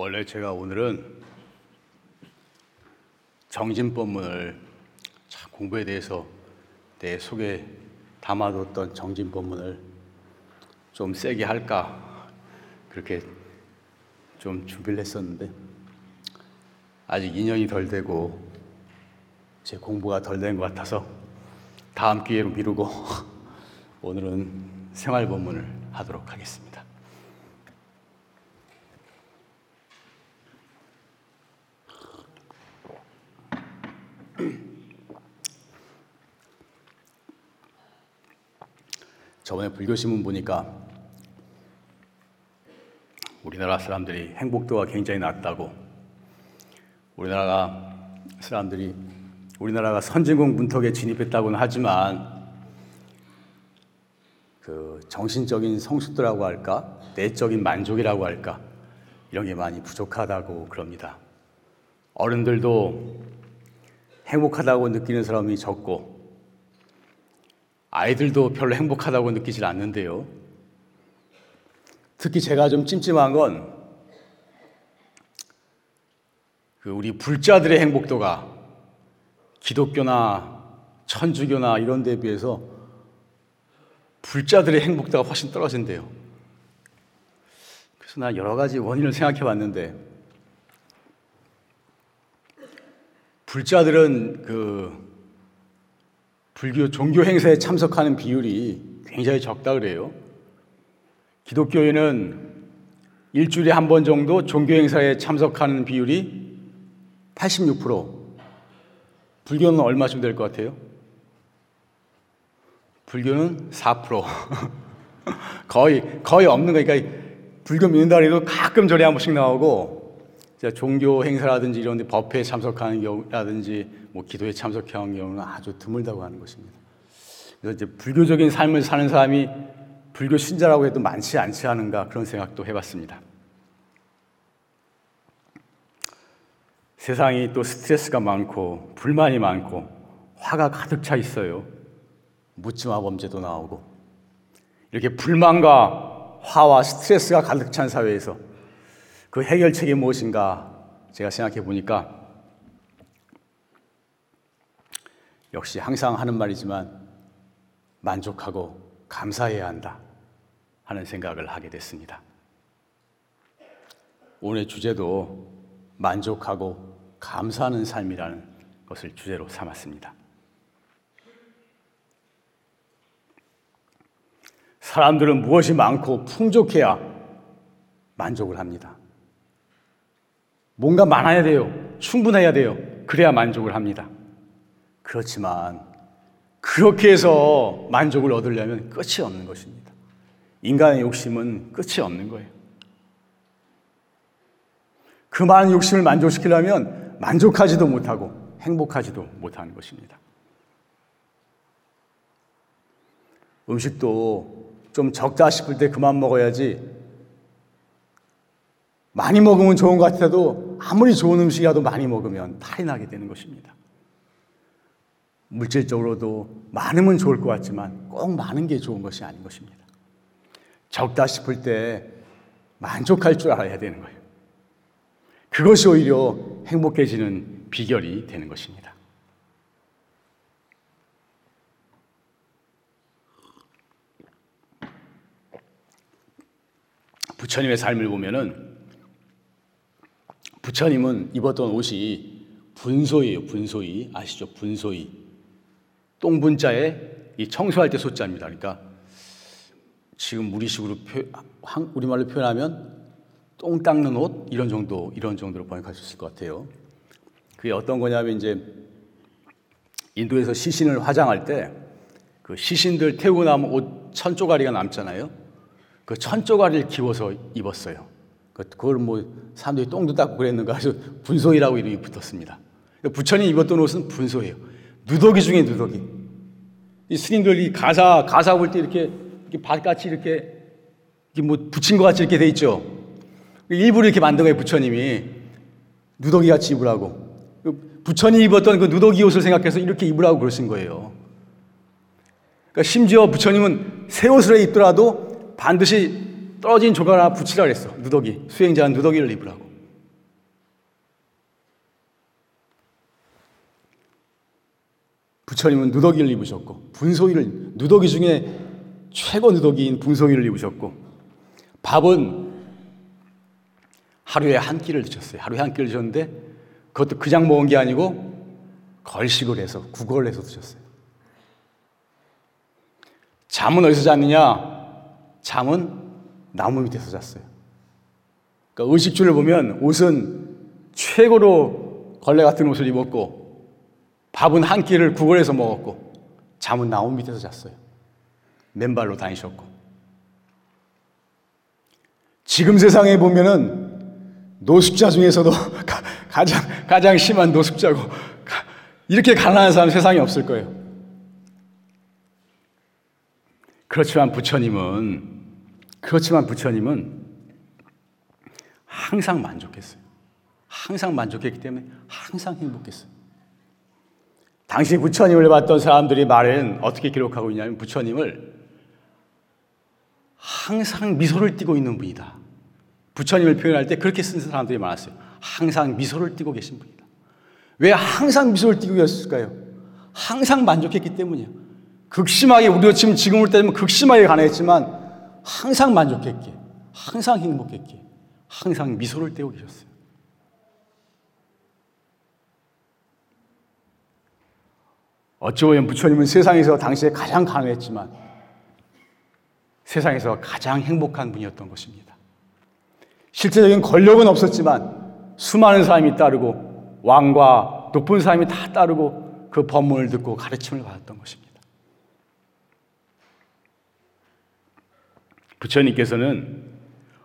원래 제가 오늘은 정진법문을 공부에 대해서 내 속에 담아뒀던 정진법문을 좀 세게 할까 그렇게 좀 준비를 했었는데 아직 인연이 덜 되고 제 공부가 덜 된 것 같아서 다음 기회로 미루고 오늘은 생활법문을 하도록 하겠습니다. 저번에 불교신문 보니까 우리나라 사람들이 행복도가 굉장히 낮다고. 우리나라 사람들이 우리나라가 선진국 문턱에 진입했다고는 하지만 그 정신적인 성숙도라고 할까? 내적인 만족이라고 할까? 이런 게 많이 부족하다고 그럽니다. 어른들도 행복하다고 느끼는 사람이 적고 아이들도 별로 행복하다고 느끼질 않는데요. 특히 제가 좀 찜찜한 건 그 우리 불자들의 행복도가 기독교나 천주교나 이런 데에 비해서 불자들의 행복도가 훨씬 떨어진대요. 그래서 나 여러 가지 원인을 생각해 봤는데 불자들은 그 불교 종교 행사에 참석하는 비율이 굉장히 적다 그래요. 기독교에는 일주일에 한 번 정도 종교 행사에 참석하는 비율이 86%. 불교는 얼마쯤 될 것 같아요? 불교는 4%. 거의 거의 없는 거니까 불교 믿는다 해도 가끔 절에 한 번씩 나오고 종교 행사라든지 이런 데 법회에 참석하는 경우라든지 뭐 기도에 참석하는 경우는 아주 드물다고 하는 것입니다. 그래서 이제 불교적인 삶을 사는 사람이 불교 신자라고 해도 많지 않지 않은가 그런 생각도 해봤습니다. 세상이 또 스트레스가 많고 불만이 많고 화가 가득 차 있어요. 묻지마 범죄도 나오고 이렇게 불만과 화와 스트레스가 가득 찬 사회에서 그 해결책이 무엇인가 제가 생각해 보니까 역시 항상 하는 말이지만 만족하고 감사해야 한다 하는 생각을 하게 됐습니다. 오늘 주제도 만족하고 감사하는 삶이라는 것을 주제로 삼았습니다. 사람들은 무엇이 많고 풍족해야 만족을 합니다. 뭔가 많아야 돼요. 충분해야 돼요. 그래야 만족을 합니다. 그렇지만 그렇게 해서 만족을 얻으려면 끝이 없는 것입니다. 인간의 욕심은 끝이 없는 거예요. 그 많은 욕심을 만족시키려면 만족하지도 못하고 행복하지도 못하는 것입니다. 음식도 좀 적다 싶을 때 그만 먹어야지 많이 먹으면 좋은 것 같아도 아무리 좋은 음식이라도 많이 먹으면 탈이 나게 되는 것입니다. 물질적으로도 많으면 좋을 것 같지만 꼭 많은 게 좋은 것이 아닌 것입니다. 적다 싶을 때 만족할 줄 알아야 되는 거예요. 그것이 오히려 행복해지는 비결이 되는 것입니다. 부처님의 삶을 보면은 부처님은 입었던 옷이 분소이에요. 분소이 아시죠? 분소이 똥분자에 이 청소할 때 소자입니다. 그러니까 지금 우리식으로 표, 우리말로 표현하면 똥 닦는 옷 이런 정도 이런 정도로 번역할 수 있을 것 같아요. 그게 어떤 거냐면 이제 인도에서 시신을 화장할 때 그 시신들 태우고 나면 옷 천 조가리가 남잖아요. 그 천 조가리를 기워서 입었어요. 그, 그걸 뭐 사람들이 똥도 닦고 그랬는가 해서 분소이라고 이름이 붙었습니다. 부처님 입었던 옷은 분소예요. 누더기 중에 누더기. 이 스님들 이 가사 가사 볼 때 이렇게 이렇게 밭같이 이렇게, 이렇게 뭐 붙인 것 같이 이렇게 돼 있죠. 일부러 이렇게 만든 거예요, 부처님이. 누더기 같이 입으라고. 부처님이 입었던 그 누더기 옷을 생각해서 이렇게 입으라고 그러신 거예요. 그러니까 심지어 부처님은 새 옷을 입더라도 반드시 떨어진 조각 하나 붙이라 그랬어. 누더기. 수행자는 누더기를 입으라고. 부처님은 누더기를 입으셨고 분소기를 누더기 중에 최고 누더기인 분소기를 입으셨고 밥은 하루에 한 끼를 드셨어요. 하루에 한 끼를 드셨는데 그것도 그냥 먹은 게 아니고 걸식을 해서 구걸 해서 드셨어요. 잠은 어디서 잤느냐? 잠은 나무 밑에서 잤어요. 그러니까 의식주를 보면 옷은 최고로 걸레 같은 옷을 입었고 밥은 한 끼를 구걸해서 먹었고 잠은 나무 밑에서 잤어요. 맨발로 다니셨고 지금 세상에 보면은 노숙자 중에서도 가장 가장 심한 노숙자고 이렇게 가난한 사람 세상에 없을 거예요. 그렇지만 부처님은 그렇지만 부처님은 항상 만족했어요. 항상 만족했기 때문에 항상 행복했어요. 당시 부처님을 봤던 사람들이 말은 어떻게 기록하고 있냐면 부처님을 항상 미소를 띠고 있는 분이다. 부처님을 표현할 때 그렇게 쓴 사람들이 많았어요. 항상 미소를 띠고 계신 분이다. 왜 항상 미소를 띠고 계셨을까요? 항상 만족했기 때문이에요. 극심하게 우리가 지금 지금을 때면 극심하게 가난했지만 항상 만족했기에 항상 행복했기에 항상 미소를 띠고 계셨어요. 어찌 보면 부처님은 세상에서 당시에 가장 가난했지만 세상에서 가장 행복한 분이었던 것입니다. 실제적인 권력은 없었지만 수많은 사람이 따르고 왕과 높은 사람이 다 따르고 그 법문을 듣고 가르침을 받았던 것입니다. 부처님께서는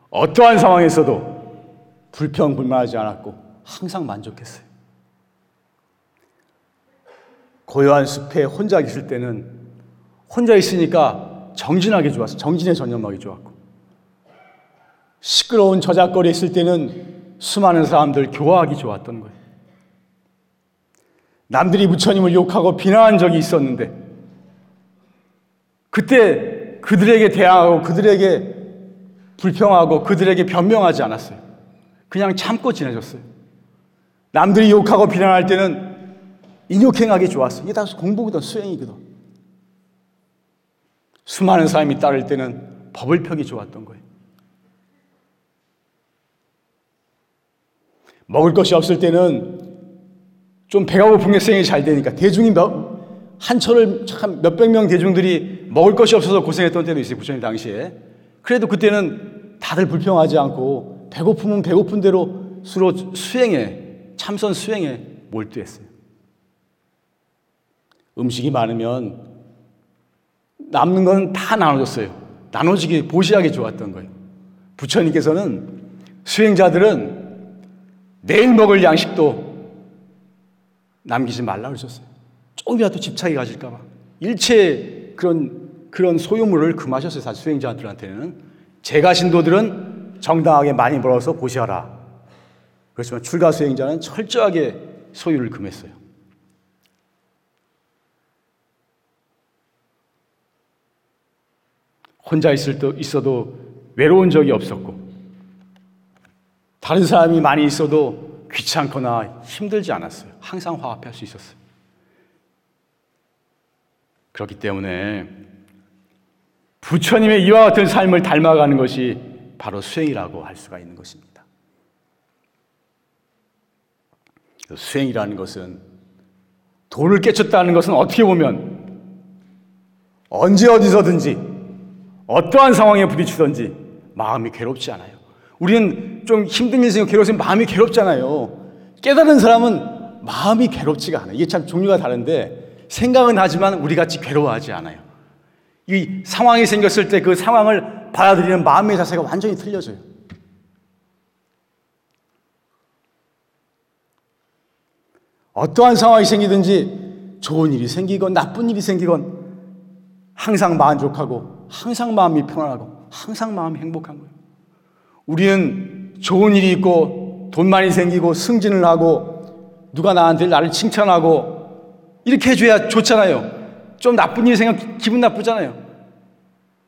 어떠한 상황에서도 불평불만하지 않았고 항상 만족했어요. 고요한 숲에 혼자 있을 때는 혼자 있으니까 정진하게 좋았어. 정진에 전념하기 좋았고. 시끄러운 저작거리에 있을 때는 수많은 사람들 교화하기 좋았던 거예요. 남들이 부처님을 욕하고 비난한 적이 있었는데 그때 그들에게 대항하고 그들에게 불평하고 그들에게 변명하지 않았어요. 그냥 참고 지내줬어요. 남들이 욕하고 비난할 때는 인욕행하기 좋았어. 이게 다 공복이든 수행이거든. 수많은 사람이 따를 때는 법을 펴기 좋았던 거예요. 먹을 것이 없을 때는 좀 배가 고픈 게 수행이 잘 되니까 대중이 몇, 한철을 참 몇백 명 대중들이 먹을 것이 없어서 고생했던 때도 있어요. 부처님 당시에. 그래도 그때는 다들 불평하지 않고 배고프면 배고픈 대로 수로 수행에, 참선 수행에 몰두했어요. 음식이 많으면 남는 건 다 나눠줬어요. 나눠지기 보시하기 좋았던 거예요. 부처님께서는 수행자들은 내일 먹을 양식도 남기지 말라 그러셨어요. 조금이라도 집착이 가질까봐. 일체 그런, 그런 소유물을 금하셨어요. 사실 수행자들한테는. 제가 신도들은 정당하게 많이 벌어서 보시하라. 그렇지만 출가 수행자는 철저하게 소유를 금했어요. 혼자 있을 때 있어도 외로운 적이 없었고 다른 사람이 많이 있어도 귀찮거나 힘들지 않았어요. 항상 화합할 수 있었어요. 그렇기 때문에 부처님의 이와 같은 삶을 닮아가는 것이 바로 수행이라고 할 수가 있는 것입니다. 수행이라는 것은 돈을 깨쳤다는 것은 어떻게 보면 언제 어디서든지 어떠한 상황에 부딪히든지 마음이 괴롭지 않아요. 우리는 좀 힘든 인생이 괴로우면 마음이 괴롭잖아요. 깨달은 사람은 마음이 괴롭지가 않아요. 이게 참 종류가 다른데 생각은 하지만 우리 같이 괴로워하지 않아요. 이 상황이 생겼을 때 그 상황을 받아들이는 마음의 자세가 완전히 틀려져요. 어떠한 상황이 생기든지 좋은 일이 생기건 나쁜 일이 생기건 항상 만족하고 항상 마음이 편안하고 항상 마음이 행복한 거예요. 우리는 좋은 일이 있고 돈 많이 생기고 승진을 하고 누가 나한테 나를 칭찬하고 이렇게 해줘야 좋잖아요. 좀 나쁜 일이 생겨 기분 나쁘잖아요.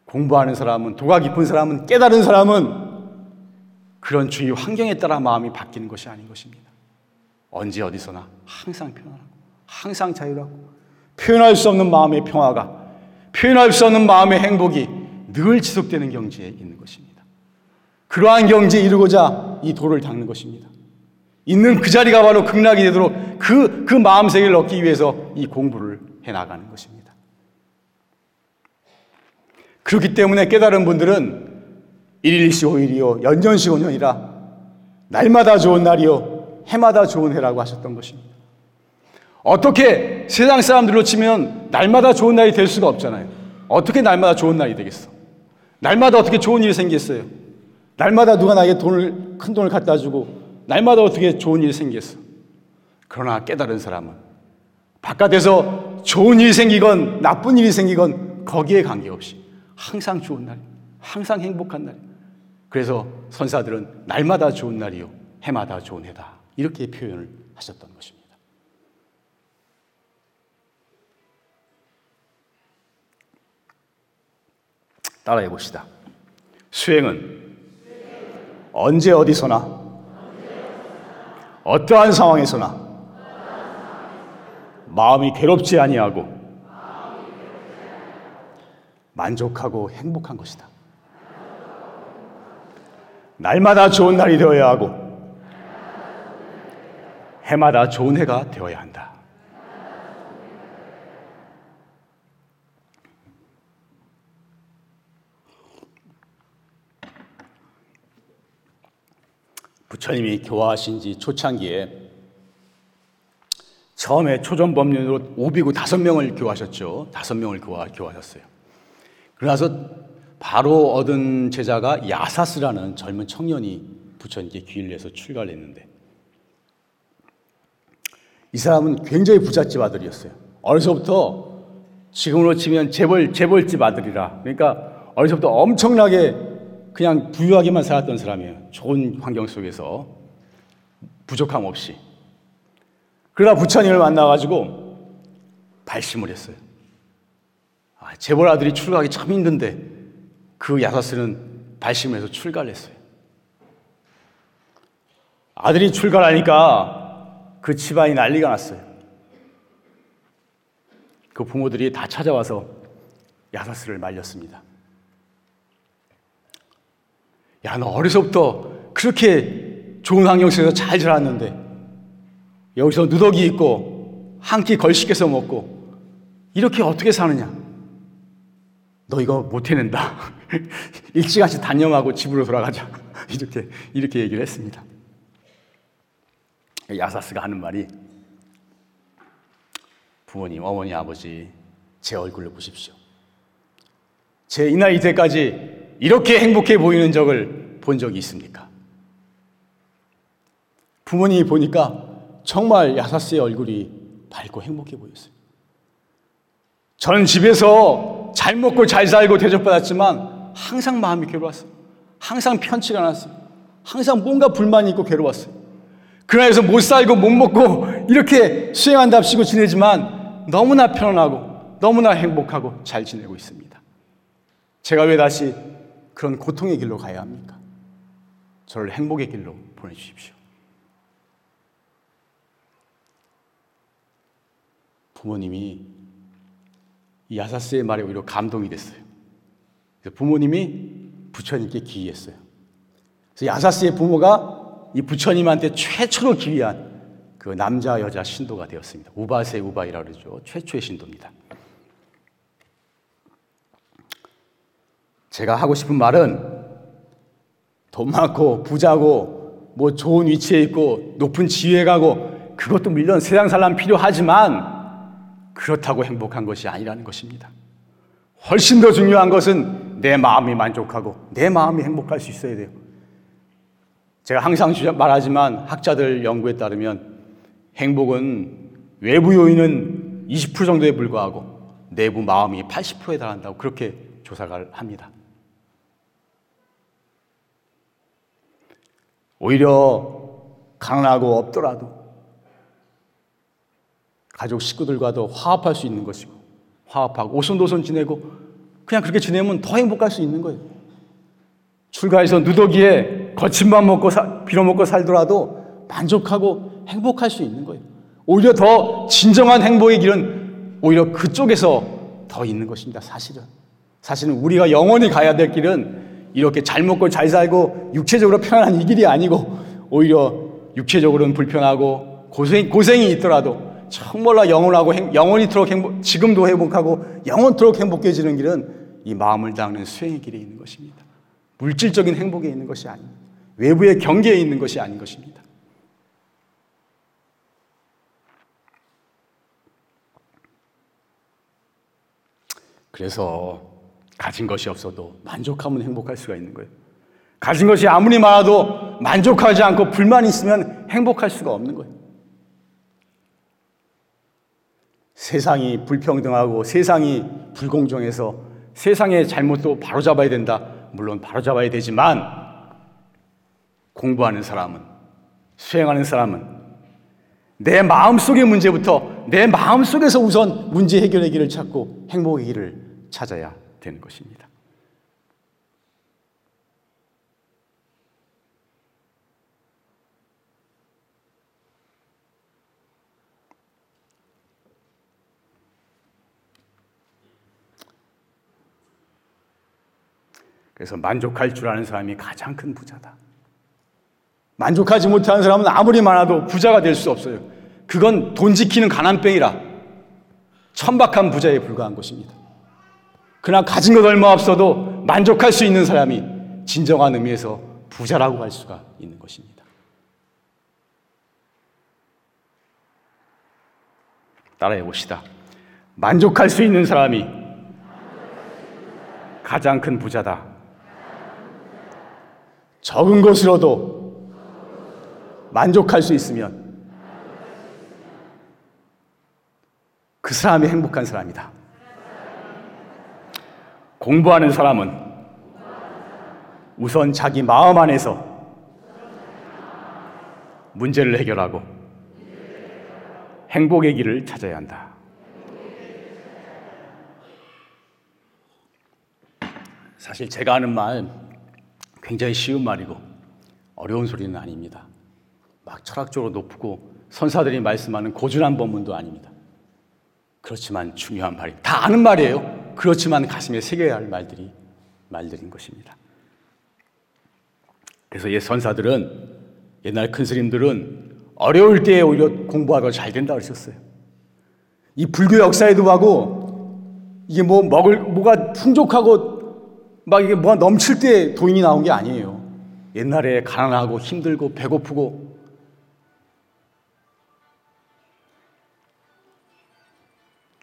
공부하는 사람은 도가 깊은 사람은 깨달은 사람은 그런 주위 환경에 따라 마음이 바뀌는 것이 아닌 것입니다. 언제 어디서나 항상 편안하고 항상 자유하고 표현할 수 없는 마음의 평화가 표현할 수 없는 마음의 행복이 늘 지속되는 경지에 있는 것입니다. 그러한 경지에 이르고자 이 도를 닦는 것입니다. 있는 그 자리가 바로 극락이 되도록 그, 그 마음 세계를 얻기 위해서 이 공부를 해 나가는 것입니다. 그렇기 때문에 깨달은 분들은 일일시 오일이요, 연전시 오년이라 날마다 좋은 날이요, 해마다 좋은 해라고 하셨던 것입니다. 어떻게 세상 사람들로 치면 날마다 좋은 날이 될 수가 없잖아요. 어떻게 날마다 좋은 날이 되겠어? 날마다 어떻게 좋은 일이 생겼어요? 날마다 누가 나에게 돈을, 큰 돈을 갖다 주고, 날마다 어떻게 좋은 일이 생겼어? 그러나 깨달은 사람은 바깥에서 좋은 일이 생기건 나쁜 일이 생기건 거기에 관계없이 항상 좋은 날, 항상 행복한 날. 그래서 선사들은 날마다 좋은 날이요, 해마다 좋은 해다. 이렇게 표현을 하셨던 것입니다. 따라해 봅시다. 수행은 언제 어디서나 어떠한 상황에서나 마음이 괴롭지 아니하고 만족하고 행복한 것이다. 날마다 좋은 날이 되어야 하고 해마다 좋은 해가 되어야 한다. 부처님이 교화하신 지 초창기에 처음에 초전법륜으로 오비구 다섯 명을 교화하셨죠. 다섯 명을 교화, 교화하셨어요. 그러나서 바로 얻은 제자가 야사스라는 젊은 청년이 부처님께 귀를 내서 출가를 했는데 이 사람은 굉장히 부잣집 아들이었어요. 어려서부터 지금으로 치면 재벌, 재벌집 아들이라. 그러니까 어려서부터 엄청나게 그냥 부유하게만 살았던 사람이에요. 좋은 환경 속에서 부족함 없이. 그러다 부처님을 만나가지고 발심을 했어요. 아, 재벌 아들이 출가하기 참 힘든데 그 야사스는 발심을 해서 출가를 했어요. 아들이 출가를 하니까 그 집안이 난리가 났어요. 그 부모들이 다 찾아와서 야사스를 말렸습니다. 야, 너 어려서부터 그렇게 좋은 환경 속에서 잘 자랐는데, 여기서 누더기 있고, 한 끼 걸식해서 먹고, 이렇게 어떻게 사느냐? 너 이거 못 해낸다. 일찌감치 단념하고 집으로 돌아가자. 이렇게, 이렇게 얘기를 했습니다. 야사스가 하는 말이, 부모님, 어머니, 아버지, 제 얼굴을 보십시오. 제 이 나이 때까지 이렇게 행복해 보이는 적을 본 적이 있습니까? 부모님이 보니까 정말 야사스의 얼굴이 밝고 행복해 보였어요. 저는 집에서 잘 먹고 잘 살고 대접받았지만 항상 마음이 괴로웠어요. 항상 편치가 않았어요. 항상 뭔가 불만이 있고 괴로웠어요. 그러나서 못 살고 못 먹고 이렇게 수행한답시고 지내지만 너무나 편안하고 너무나 행복하고 잘 지내고 있습니다. 제가 왜 다시 그런 고통의 길로 가야 합니까? 저를 행복의 길로 보내주십시오. 부모님이 이 야사스의 말에 오히려 감동이 됐어요. 부모님이 부처님께 기이했어요. 그래서 야사스의 부모가 이 부처님한테 최초로 기이한 그 남자 여자 신도가 되었습니다. 우바세 우바이라 그러죠. 최초의 신도입니다. 제가 하고 싶은 말은 돈 많고 부자고 뭐 좋은 위치에 있고 높은 지위에 가고 그것도 물론 세상 살람 필요하지만 그렇다고 행복한 것이 아니라는 것입니다. 훨씬 더 중요한 것은 내 마음이 만족하고 내 마음이 행복할 수 있어야 돼요. 제가 항상 말하지만 학자들 연구에 따르면 행복은 외부 요인은 20% 정도에 불과하고 내부 마음이 80%에 달한다고 그렇게 조사가 합니다. 오히려 강하고 없더라도 가족 식구들과도 화합할 수 있는 것이고 화합하고 오손도손 지내고 그냥 그렇게 지내면 더 행복할 수 있는 거예요. 출가해서 누더기에 거침만 먹고 사, 빌어먹고 살더라도 만족하고 행복할 수 있는 거예요. 오히려 더 진정한 행복의 길은 오히려 그쪽에서 더 있는 것입니다. 사실은. 사실은 우리가 영원히 가야 될 길은 이렇게 잘 먹고 잘 살고 육체적으로 편안한 이 길이 아니고 오히려 육체적으로는 불편하고 고생, 고생이 있더라도 정말로 영원하고 행, 영원히도록 행복, 지금도 행복하고 영원토록 행복해지는 길은 이 마음을 닦는 수행의 길에 있는 것입니다. 물질적인 행복에 있는 것이 아닙니다. 외부의 경계에 있는 것이 아닌 것입니다. 그래서 가진 것이 없어도 만족하면 행복할 수가 있는 거예요. 가진 것이 아무리 많아도 만족하지 않고 불만이 있으면 행복할 수가 없는 거예요. 세상이 불평등하고 세상이 불공정해서 세상의 잘못도 바로잡아야 된다. 물론 바로잡아야 되지만 공부하는 사람은 수행하는 사람은 내 마음속의 문제부터 내 마음속에서 우선 문제 해결의 길을 찾고 행복의 길을 찾아야 되는 것입니다. 그래서 만족할 줄 아는 사람이 가장 큰 부자다. 만족하지 못하는 사람은 아무리 많아도 부자가 될 수 없어요. 그건 돈 지키는 가난뱅이라 천박한 부자에 불과한 것입니다. 그러나 가진 것 얼마 없어도 만족할 수 있는 사람이 진정한 의미에서 부자라고 할 수가 있는 것입니다. 따라해 봅시다. 만족할 수 있는 사람이 가장 큰 부자다. 적은 것으로도 만족할 수 있으면 그 사람이 행복한 사람이다. 공부하는 사람은 우선 자기 마음 안에서 문제를 해결하고 행복의 길을 찾아야 한다. 사실 제가 하는 말 굉장히 쉬운 말이고 어려운 소리는 아닙니다. 막 철학적으로 높고 선사들이 말씀하는 고준한 법문도 아닙니다. 그렇지만 중요한 말입니다. 다 아는 말이에요. 그렇지만 가슴에 새겨야 할 말들이 말들인 것입니다. 그래서 옛 선사들은 옛날 큰 스님들은 어려울 때에 오히려 공부하다 잘 된다 그러셨어요. 이 불교 역사에도 하고 이게 뭐 먹을 뭐가 풍족하고 막 이게 뭐가 넘칠 때 도인이 나온 게 아니에요. 옛날에 가난하고 힘들고 배고프고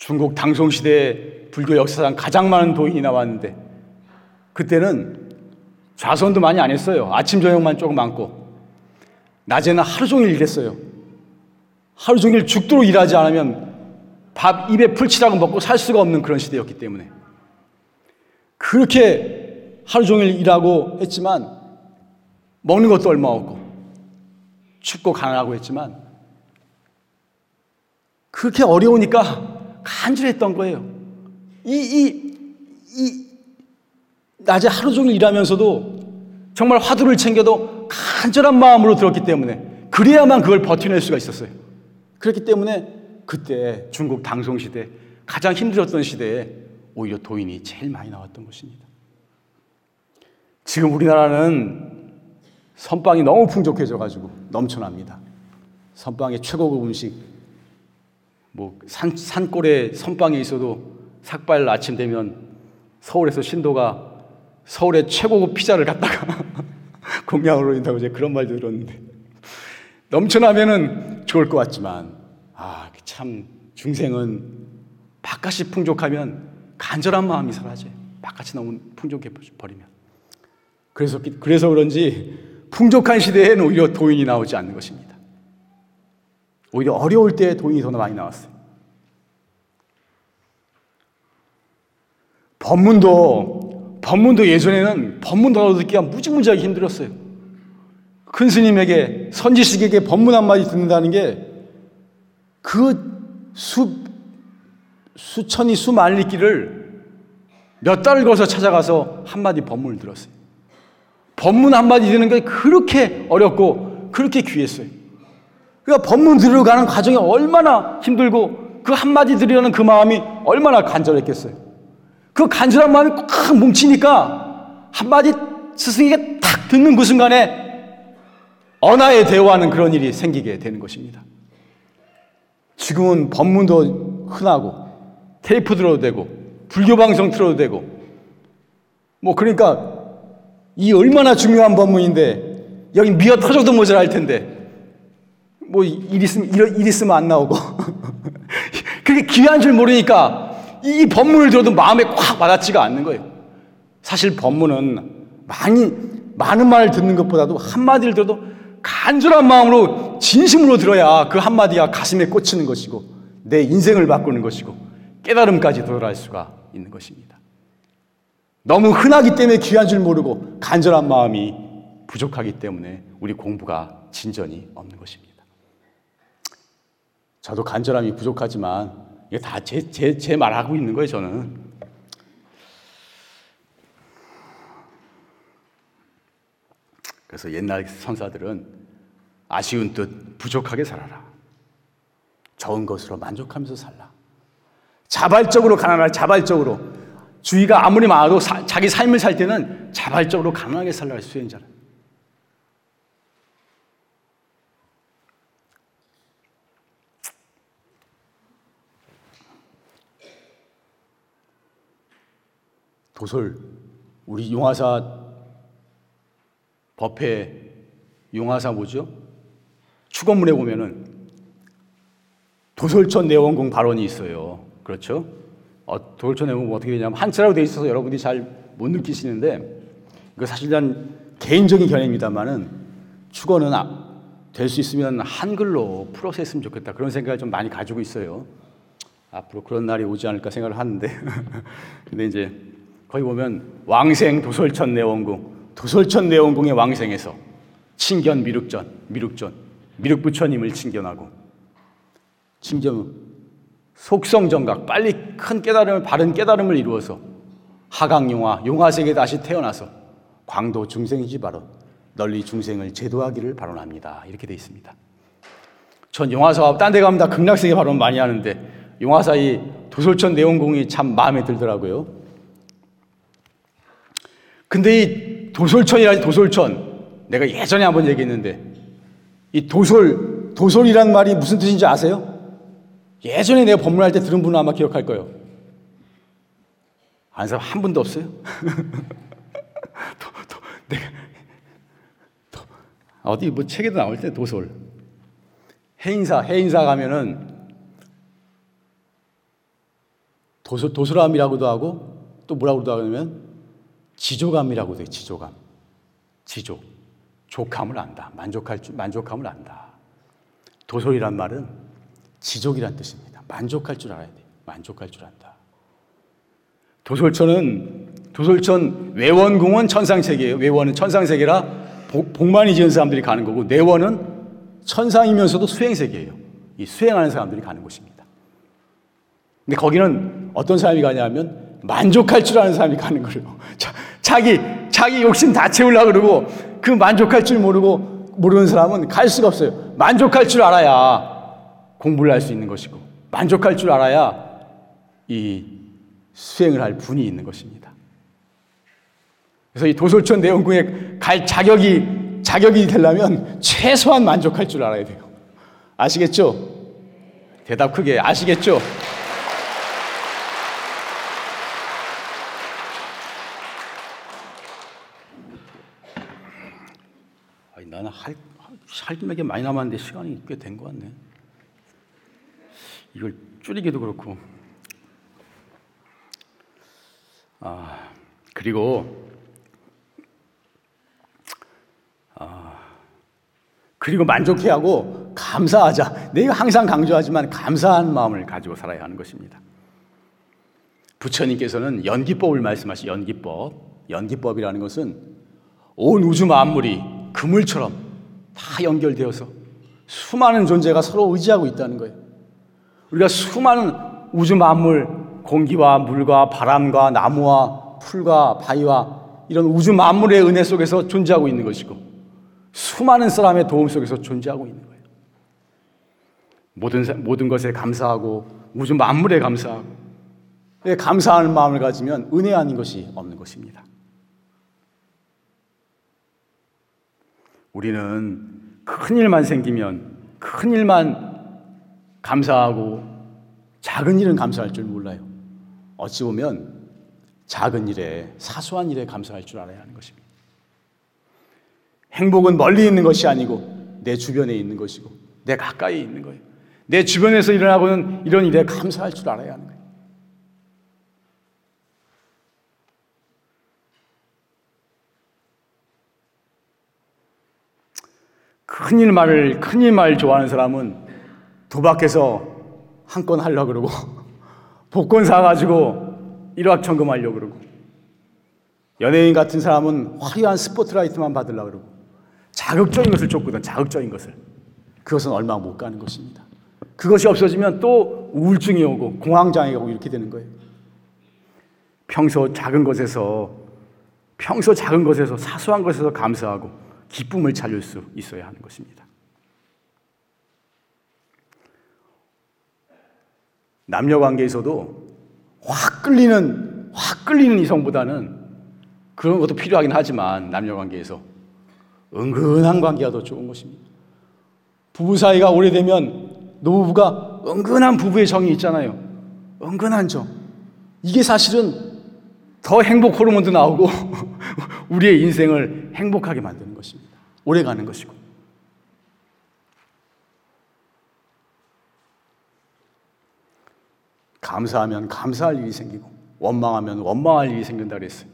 중국 당송시대에 불교 역사상 가장 많은 도인이 나왔는데 그때는 좌선도 많이 안 했어요. 아침, 저녁만 조금 많고 낮에는 하루 종일 일했어요. 하루 종일 죽도록 일하지 않으면 밥 입에 풀칠하고 먹고 살 수가 없는 그런 시대였기 때문에 그렇게 하루 종일 일하고 했지만 먹는 것도 얼마 없고 춥고 가난하고 했지만 그렇게 어려우니까 간절했던 거예요. 이, 이, 이, 낮에 하루 종일 일하면서도 정말 화두를 챙겨도 간절한 마음으로 들었기 때문에 그래야만 그걸 버텨낼 수가 있었어요. 그렇기 때문에 그때 중국 당송시대 가장 힘들었던 시대에 오히려 도인이 제일 많이 나왔던 것입니다. 지금 우리나라는 선빵이 너무 풍족해져가지고 넘쳐납니다. 선빵의 최고급 음식, 뭐 산, 산골에 선빵이 있어도 삭발 아침 되면 서울에서 신도가 서울의 최고급 피자를 갖다가 공양을 올린다고 이제 그런 말도 들었는데 넘쳐나면은 좋을 것 같지만 아 참 중생은 바깥이 풍족하면 간절한 마음이 사라져요. 바깥이 너무 풍족해 버리면 그래서 그래서 그런지 풍족한 시대에는 오히려 도인이 나오지 않는 것입니다. 오히려 어려울 때 도인이 더 많이 나왔어요. 법문도 법문도 예전에는 법문 얻어듣기가 무지무지하게 힘들었어요. 큰 스님에게 선지식에게 법문 한마디 듣는다는 게 그 수 수천이 수만리 길을 몇 달을 걸어서 찾아가서 한마디 법문을 들었어요. 법문 한마디 듣는 게 그렇게 어렵고 그렇게 귀했어요. 그러니까 법문 들으러 가는 과정이 얼마나 힘들고 그 한마디 드리려는 그 마음이 얼마나 간절했겠어요. 그 간절한 마음이 꽉 뭉치니까 한마디 스승에게 탁 듣는 그 순간에 언어에 대화하는 그런 일이 생기게 되는 것입니다. 지금은 법문도 흔하고 테이프 들어도 되고 불교 방송 틀어도 되고 뭐 그러니까 이 얼마나 중요한 법문인데 여기 미어 터져도 모자랄 텐데 뭐 일 있으면 일, 일 있으면 안 나오고 그게 귀한 줄 모르니까 이 법문을 들어도 마음에 꽉 와닿지가 않는 거예요. 사실 법문은 많이 많은 말을 듣는 것보다도 한 마디를 들어도 간절한 마음으로 진심으로 들어야 그 한마디가 가슴에 꽂히는 것이고 내 인생을 바꾸는 것이고 깨달음까지 도달할 수가 있는 것입니다. 너무 흔하기 때문에 귀한 줄 모르고 간절한 마음이 부족하기 때문에 우리 공부가 진전이 없는 것입니다. 저도 간절함이 부족하지만 이게 다 제 제 제 말하고 있는 거예요, 저는. 그래서 옛날 선사들은 아쉬운 뜻 부족하게 살아라. 좋은 것으로 만족하면서 살라. 자발적으로 가난할 자발적으로 주의가 아무리 많아도 사, 자기 삶을 살 때는 자발적으로 가난하게 살라 수행자는. 도솔 우리 용화사 법회 용화사 뭐죠? 축원문에 보면은 도솔천 내원궁 발언이 있어요. 그렇죠? 어, 도솔천 내원궁 어떻게 되냐면 한자로 돼 있어서 여러분들이 잘 못 느끼시는데 이거 사실 난 개인적인 견해입니다만은 축원은 아, 될수 있으면 한글로 풀어서 했으면 좋겠다 그런 생각을 좀 많이 가지고 있어요. 앞으로 그런 날이 오지 않을까 생각을 하는데 근데 이제 거기 보면 왕생 도솔천 내원궁 도솔천 내원궁의 왕생에서 친견 미륵전 미륵전 미륵부처님을 친견하고 친견 속성 정각 빨리 큰 깨달음을 바른 깨달음을 이루어서 하강 용화 용화 세계 다시 태어나서 광도 중생이지 바로 널리 중생을 제도하기를 발언합니다. 이렇게 돼 있습니다. 전 용화사와 딴데 가면 다 극락세계 발언 많이 하는데 용화사 이 도솔천 내원궁이 참 마음에 들더라고요. 근데 이 도솔천이라지 도솔천 내가 예전에 한번 얘기했는데 이 도솔 도솔이란 말이 무슨 뜻인지 아세요? 예전에 내가 법문할 때 들은 분은 아마 기억할 거예요. 아는 사람 한 분도 없어요? 도, 도, 내가 도, 어디 뭐 책에도 나올 때 도솔 해인사 해인사 가면은 도솔 도솔함이라고도 하고 또 뭐라고도 하냐면 지조감이라고 돼 지조감. 지조. 족함을 안다. 만족할 줄 만족함을 안다. 도솔이란 말은 지족이란 뜻입니다. 만족할 줄 알아야 돼. 만족할 줄 안다. 도솔천은 도솔천 외원궁은 천상세계예요. 외원은 천상세계라 복, 많이 지은 사람들이 가는 거고 내원은 천상이면서도 수행세계예요. 이 수행하는 사람들이 가는 곳입니다. 근데 거기는 어떤 사람이 가냐면 만족할 줄 아는 사람이 가는 거예요. 자, 자기 자기 욕심 다 채우려고 그러고 그 만족할 줄 모르고 모르는 사람은 갈 수가 없어요. 만족할 줄 알아야 공부를 할 수 있는 것이고 만족할 줄 알아야 이 수행을 할 분이 있는 것입니다. 그래서 이 도솔천 내원궁에 갈 자격이 자격이 되려면 최소한 만족할 줄 알아야 돼요. 아시겠죠? 대답 크게 아시겠죠? 아니, 나는 할, 할 많이 남았는데 시간이 꽤 된 것 같네. 이걸 줄이기도 그렇고. 아, 그리고 아, 그리고 만족해하고 감사하자. 내가 항상 강조하지만 감사한 마음을 가지고 살아야 하는 것입니다. 부처님께서는 연기법을 말씀하시 연기법. 연기법이라는 것은 온 우주 만물이 그물처럼 다 연결되어서 수많은 존재가 서로 의지하고 있다는 거예요. 우리가 수많은 우주 만물 공기와 물과 바람과 나무와 풀과 바위와 이런 우주 만물의 은혜 속에서 존재하고 있는 것이고 수많은 사람의 도움 속에서 존재하고 있는 거예요. 모든 모든 것에 감사하고 우주 만물에 감사하고 예, 감사하는 마음을 가지면 은혜 아닌 것이 없는 것입니다. 우리는 큰 일만 생기면 큰 일만 감사하고 작은 일은 감사할 줄 몰라요. 어찌 보면 작은 일에 사소한 일에 감사할 줄 알아야 하는 것입니다. 행복은 멀리 있는 것이 아니고 내 주변에 있는 것이고 내 가까이 있는 거예요. 내 주변에서 일어나고는 이런 일에 감사할 줄 알아야 하는 거예요. 큰일 말을 큰일 말 좋아하는 사람은 도박해서 한 건 하려고 그러고 복권 사가지고 일확천금 하려고 그러고 연예인 같은 사람은 화려한 스포트라이트만 받으려고 그러고 자극적인 것을 쫓거든 자극적인 것을. 그것은 얼마 못 가는 것입니다. 그것이 없어지면 또 우울증이 오고 공황장애가 오고 이렇게 되는 거예요. 평소 작은 것에서 평소 작은 것에서 사소한 것에서 감사하고 기쁨을 찾을 수 있어야 하는 것입니다. 남녀 관계에서도 확 끌리는 확 끌리는 이성보다는 그런 것도 필요하긴 하지만 남녀 관계에서 은근한 관계가 더 좋은 것입니다. 부부 사이가 오래되면 노부부가 은근한 부부의 정이 있잖아요. 은근한 정. 이게 사실은 더 행복 호르몬도 나오고 우리의 인생을 행복하게 만드는 것입니다. 오래 가는 것이고. 감사하면 감사할 일이 생기고 원망하면 원망할 일이 생긴다 그랬어요.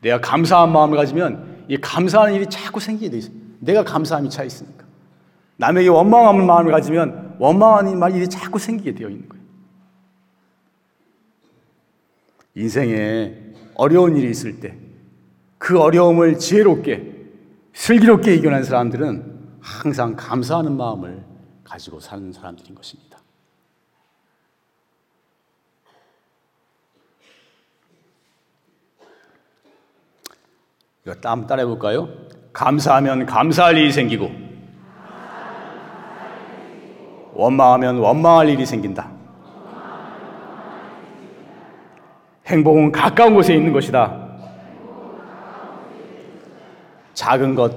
내가 감사한 마음을 가지면 이 감사하는 일이 자꾸 생기게 돼 있어요. 내가 감사함이 차 있으니까. 남에게 원망하는 마음을 가지면 원망하는 일이 자꾸 생기게 되어 있는 거예요. 인생에 어려운 일이 있을 때 그 어려움을 지혜롭게 슬기롭게 이겨낸 사람들은 항상 감사하는 마음을 가지고 사는 사람들인 것입니다. 이거 땀 따라해 볼까요? 감사하면 감사할 일이 생기고 원망하면 원망할 일이 생긴다. 행복은 가까운 곳에 있는 것이다. 작은 것,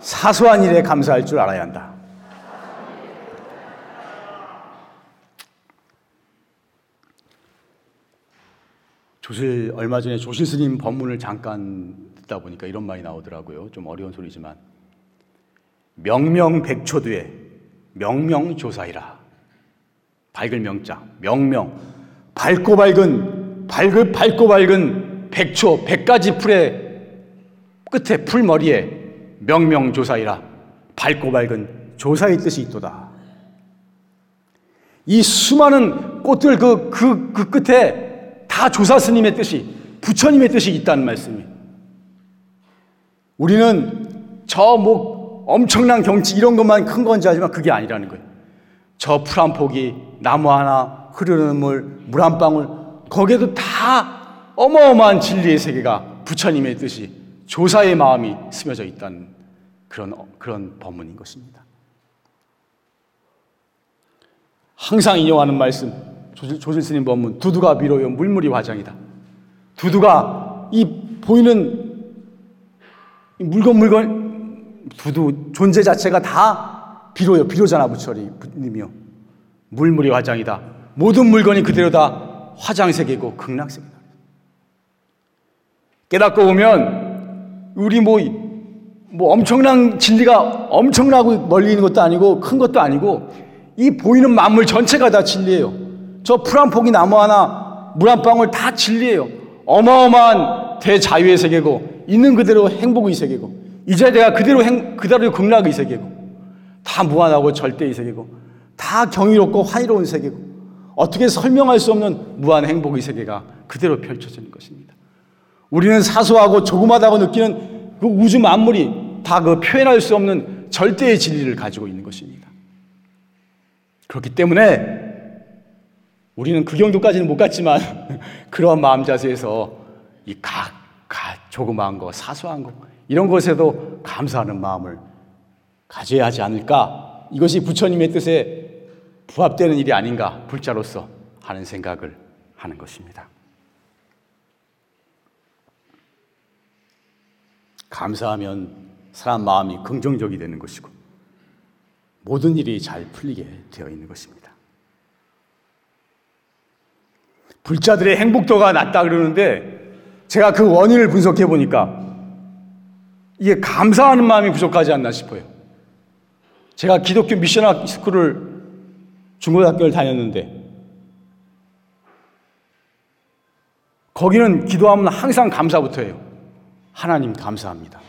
사소한 일에 감사할 줄 알아야 한다. 조실 얼마 전에 조실 스님 법문을 잠깐 듣다 보니까 이런 말이 나오더라고요. 좀 어려운 소리지만 명명백초두에 명명조사이라 밝을 명자 명명 밝고 밝은 밝을 밝고 밝은 백초 백가지 풀의 끝에 풀머리에 명명조사이라 밝고 밝은 조사의 뜻이 있도다. 이 수많은 꽃들 그, 그, 그 끝에 다 조사 스님의 뜻이, 부처님의 뜻이 있다는 말씀이. 우리는 저 뭐 엄청난 경치 이런 것만 큰 건지 하지만 그게 아니라는 거예요. 저 풀한 폭이 나무 하나 흐르는 물, 물 한 방울, 거기에도 다 어마어마한 진리의 세계가 부처님의 뜻이 조사의 마음이 스며져 있다는 그런, 그런 법문인 것입니다. 항상 인용하는 말씀, 조질, 조질 스님 법문, 두두가 미로요, 물물이 화장이다. 두두가 이 보이는 물건 물건, 두두 존재 자체가 다 비로요, 비로잖아, 부처님이요. 물물이 화장이다. 모든 물건이 그대로 다 화장색이고 극락색이다. 깨닫고 보면 우리 뭐, 뭐 엄청난 진리가 엄청나고 멀리 있는 것도 아니고 큰 것도 아니고 이 보이는 만물 전체가 다 진리예요. 저 풀한 폭이 나무 하나, 물 한 방울 다 진리예요. 어마어마한 대자유의 세계고 있는 그대로 행복의 세계고 이제 내가 그대로 행, 그대로 극락의 세계고 다 무한하고 절대의 세계고 다 경이롭고 환희로운 세계고 어떻게 설명할 수 없는 무한 행복의 세계가 그대로 펼쳐지는 것입니다. 우리는 사소하고 조그마다고 느끼는 그 우주 만물이 다 그 표현할 수 없는 절대의 진리를 가지고 있는 것입니다. 그렇기 때문에 우리는 그 정도까지는 못 갔지만 그러한 마음 자세에서 이 각, 각, 조그마한 거, 사소한 거, 이런 것에도 감사하는 마음을 가져야 하지 않을까? 이것이 부처님의 뜻에 부합되는 일이 아닌가 불자로서 하는 생각을 하는 것입니다. 감사하면 사람 마음이 긍정적이 되는 것이고 모든 일이 잘 풀리게 되어 있는 것입니다. 불자들의 행복도가 낮다 그러는데 제가 그 원인을 분석해 보니까 이게 감사하는 마음이 부족하지 않나 싶어요. 제가 기독교 미션학 스쿨을 중고등학교를 다녔는데 거기는 기도하면 항상 감사부터 해요. 하나님 감사합니다.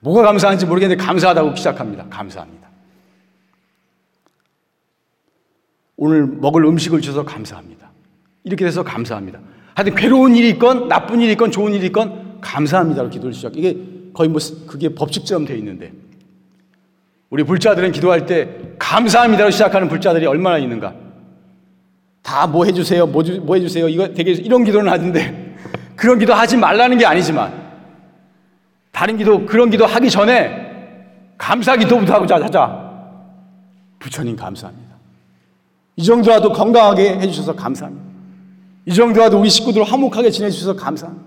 뭐가 감사한지 모르겠는데 감사하다고 시작합니다. 감사합니다. 오늘 먹을 음식을 주셔서 감사합니다. 이렇게 돼서 감사합니다. 하여튼 괴로운 일이 있건 나쁜 일이 있건 좋은 일이 있건 감사합니다로 기도를 시작. 이게 거의 뭐 그게 법칙처럼 돼 있는데 우리 불자들은 기도할 때 감사합니다로 시작하는 불자들이 얼마나 있는가? 다 뭐 해주세요, 뭐, 주, 뭐 해주세요. 이거 되게 이런 기도는 하던데 그런 기도 하지 말라는 게 아니지만 다른 기도 그런 기도 하기 전에 감사 기도부터 하고 자자. 부처님 감사합니다. 이 정도라도 건강하게 해주셔서 감사합니다. 이 정도라도 우리 식구들 화목하게 지내주셔서 감사합니다.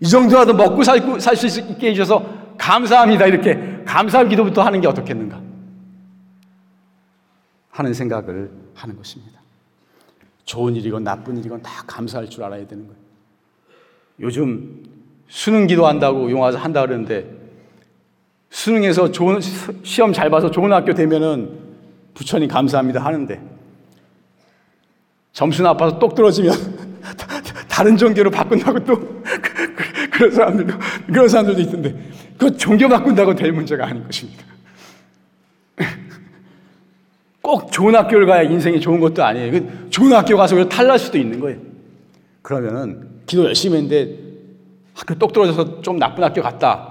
이 정도라도 먹고 살 수 있게 해주셔서 감사합니다. 이렇게 감사 기도부터 하는 게 어떻겠는가? 하는 생각을 하는 것입니다. 좋은 일이건 나쁜 일이건 다 감사할 줄 알아야 되는 거예요. 요즘 수능 기도한다고 용화서 한다 그러는데 수능에서 좋은 시험 잘 봐서 좋은 학교 되면은 부처님 감사합니다 하는데 점수 나빠서 똑 떨어지면 다른 종교로 바꾼다고 또 그런 사람들도 그런 사람들도 있던데 그 종교 바꾼다고 될 문제가 아닌 것입니다. 꼭 좋은 학교를 가야 인생이 좋은 것도 아니에요. 그 좋은 학교 가서 탈날 수도 있는 거예요. 그러면은 기도 열심히 했는데 학교 똑 떨어져서 좀 나쁜 학교 갔다.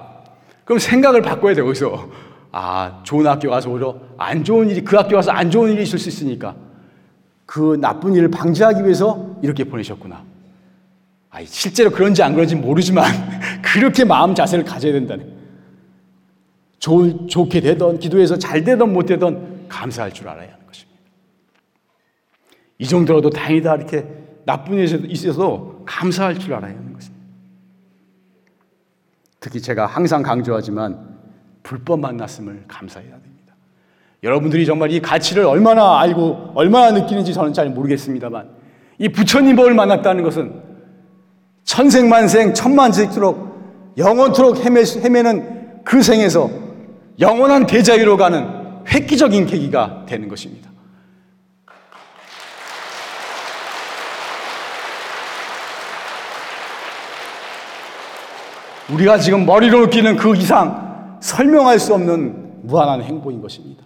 그럼 생각을 바꿔야 돼요, 거기서. 아, 좋은 학교 가서 오히려 안 좋은 일이, 그 학교 가서 안 좋은 일이 있을 수 있으니까 그 나쁜 일을 방지하기 위해서 이렇게 보내셨구나. 아, 실제로 그런지 안 그런지 모르지만 그렇게 마음 자세를 가져야 된다는. 좋, 좋게 되던, 기도해서 잘 되던 못 되던 감사할 줄 알아야 하는 것입니다. 이 정도라도 다행이다 이렇게 나쁜 일이 있어도 감사할 줄 알아야 하는 것입니다. 특히 제가 항상 강조하지만 불법 만났음을 감사해야 됩니다. 여러분들이 정말 이 가치를 얼마나 알고 얼마나 느끼는지 저는 잘 모르겠습니다만 이 부처님 법을 만났다는 것은 천생만생 천만세토록 영원토록 헤매, 헤매는 그 생에서 영원한 대자유로 가는 획기적인 계기가 되는 것입니다. 우리가 지금 머리로 느끼는 그 이상 설명할 수 없는 무한한 행복인 것입니다.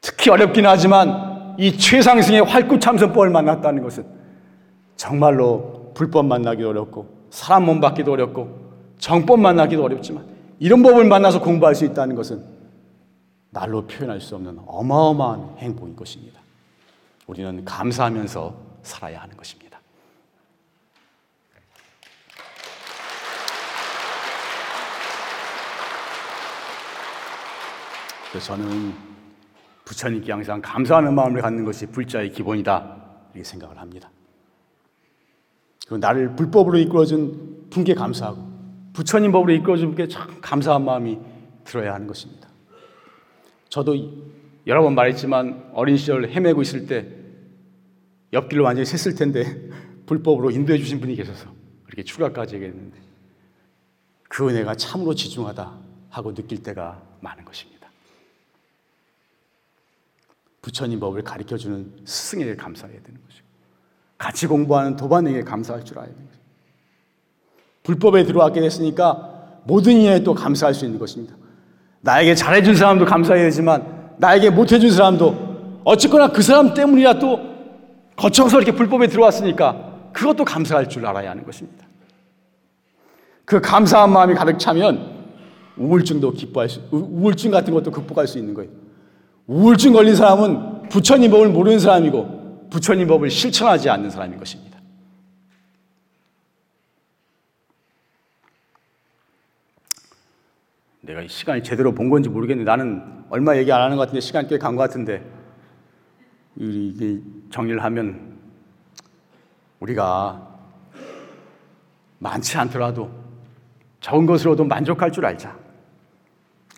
특히 어렵긴 하지만 이 최상승의 활구참선법을 만났다는 것은 정말로 불법 만나기도 어렵고 사람 몸 받기도 어렵고 정법 만나기도 어렵지만 이런 법을 만나서 공부할 수 있다는 것은 말로 표현할 수 없는 어마어마한 행복인 것입니다. 우리는 감사하면서 살아야 하는 것입니다. 그래서 저는 부처님께 항상 감사하는 마음을 갖는 것이 불자의 기본이다 이렇게 생각을 합니다. 그리고 나를 불법으로 이끌어준 분께 감사하고 부처님 법으로 이끌어준 분께 참 감사한 마음이 들어야 하는 것입니다. 저도 여러 번 말했지만 어린 시절 헤매고 있을 때 옆길을 완전히 샜을 텐데 불법으로 인도해 주신 분이 계셔서 그렇게 출가까지 됐는데 그 은혜가 참으로 지중하다 하고 느낄 때가 많은 것입니다. 부처님 법을 가르쳐 주는 스승에게 감사해야 되는 것이고 같이 공부하는 도반에게 감사할 줄 알아야 되는 것입니다. 불법에 들어왔게 됐으니까 모든 이에 또 감사할 수 있는 것입니다. 나에게 잘해준 사람도 감사해야 되지만 나에게 못해준 사람도 어쨌거나 그 사람 때문이라 또 거쳐서 이렇게 불법에 들어왔으니까 그것도 감사할 줄 알아야 하는 것입니다. 그 감사한 마음이 가득 차면 우울증도 기뻐할 수, 우울증 같은 것도 극복할 수 있는 거예요. 우울증 걸린 사람은 부처님 법을 모르는 사람이고 부처님 법을 실천하지 않는 사람인 것입니다. 내가 시간이 제대로 본 건지 모르겠는데 나는 얼마 얘기 안 하는 것 같은데 시간 꽤 간 것 같은데 이게 정리를 하면 우리가 많지 않더라도 적은 것으로도 만족할 줄 알자.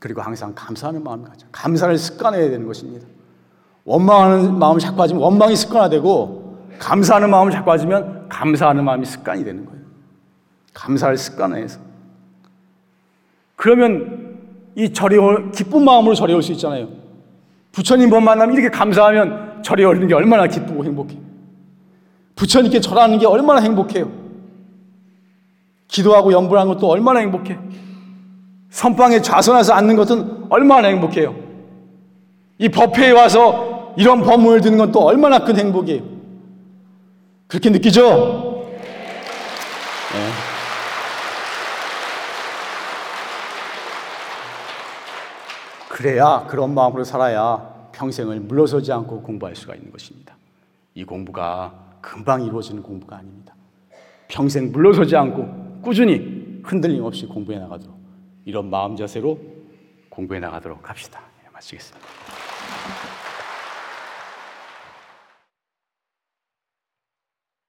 그리고 항상 감사하는 마음을 가져. 감사를 습관해야 되는 것입니다. 원망하는 마음을 자꾸 가지면 원망이 습관화되고 감사하는 마음을 자꾸 가지면 감사하는 마음이 습관이 되는 거예요. 감사를 습관화해서. 그러면 이 절에 올, 기쁜 마음으로 절에 올수 있잖아요. 부처님 번 만나면 이렇게 감사하면 절에 오는 게 얼마나 기쁘고 행복해. 부처님께 절하는 게 얼마나 행복해요. 기도하고 염불하는 것도 얼마나 행복해. 선방에 좌선해서 앉는 것은 얼마나 행복해요. 이 법회에 와서 이런 법문을 듣는 건 또 얼마나 큰 행복이에요. 그렇게 느끼죠? 네. 그래야 그런 마음으로 살아야 평생을 물러서지 않고 공부할 수가 있는 것입니다. 이 공부가 금방 이루어지는 공부가 아닙니다. 평생 물러서지 않고 꾸준히 흔들림 없이 공부해 나가도록 이런 마음 자세로 공부해 나가도록 합시다. 예, 마치겠습니다.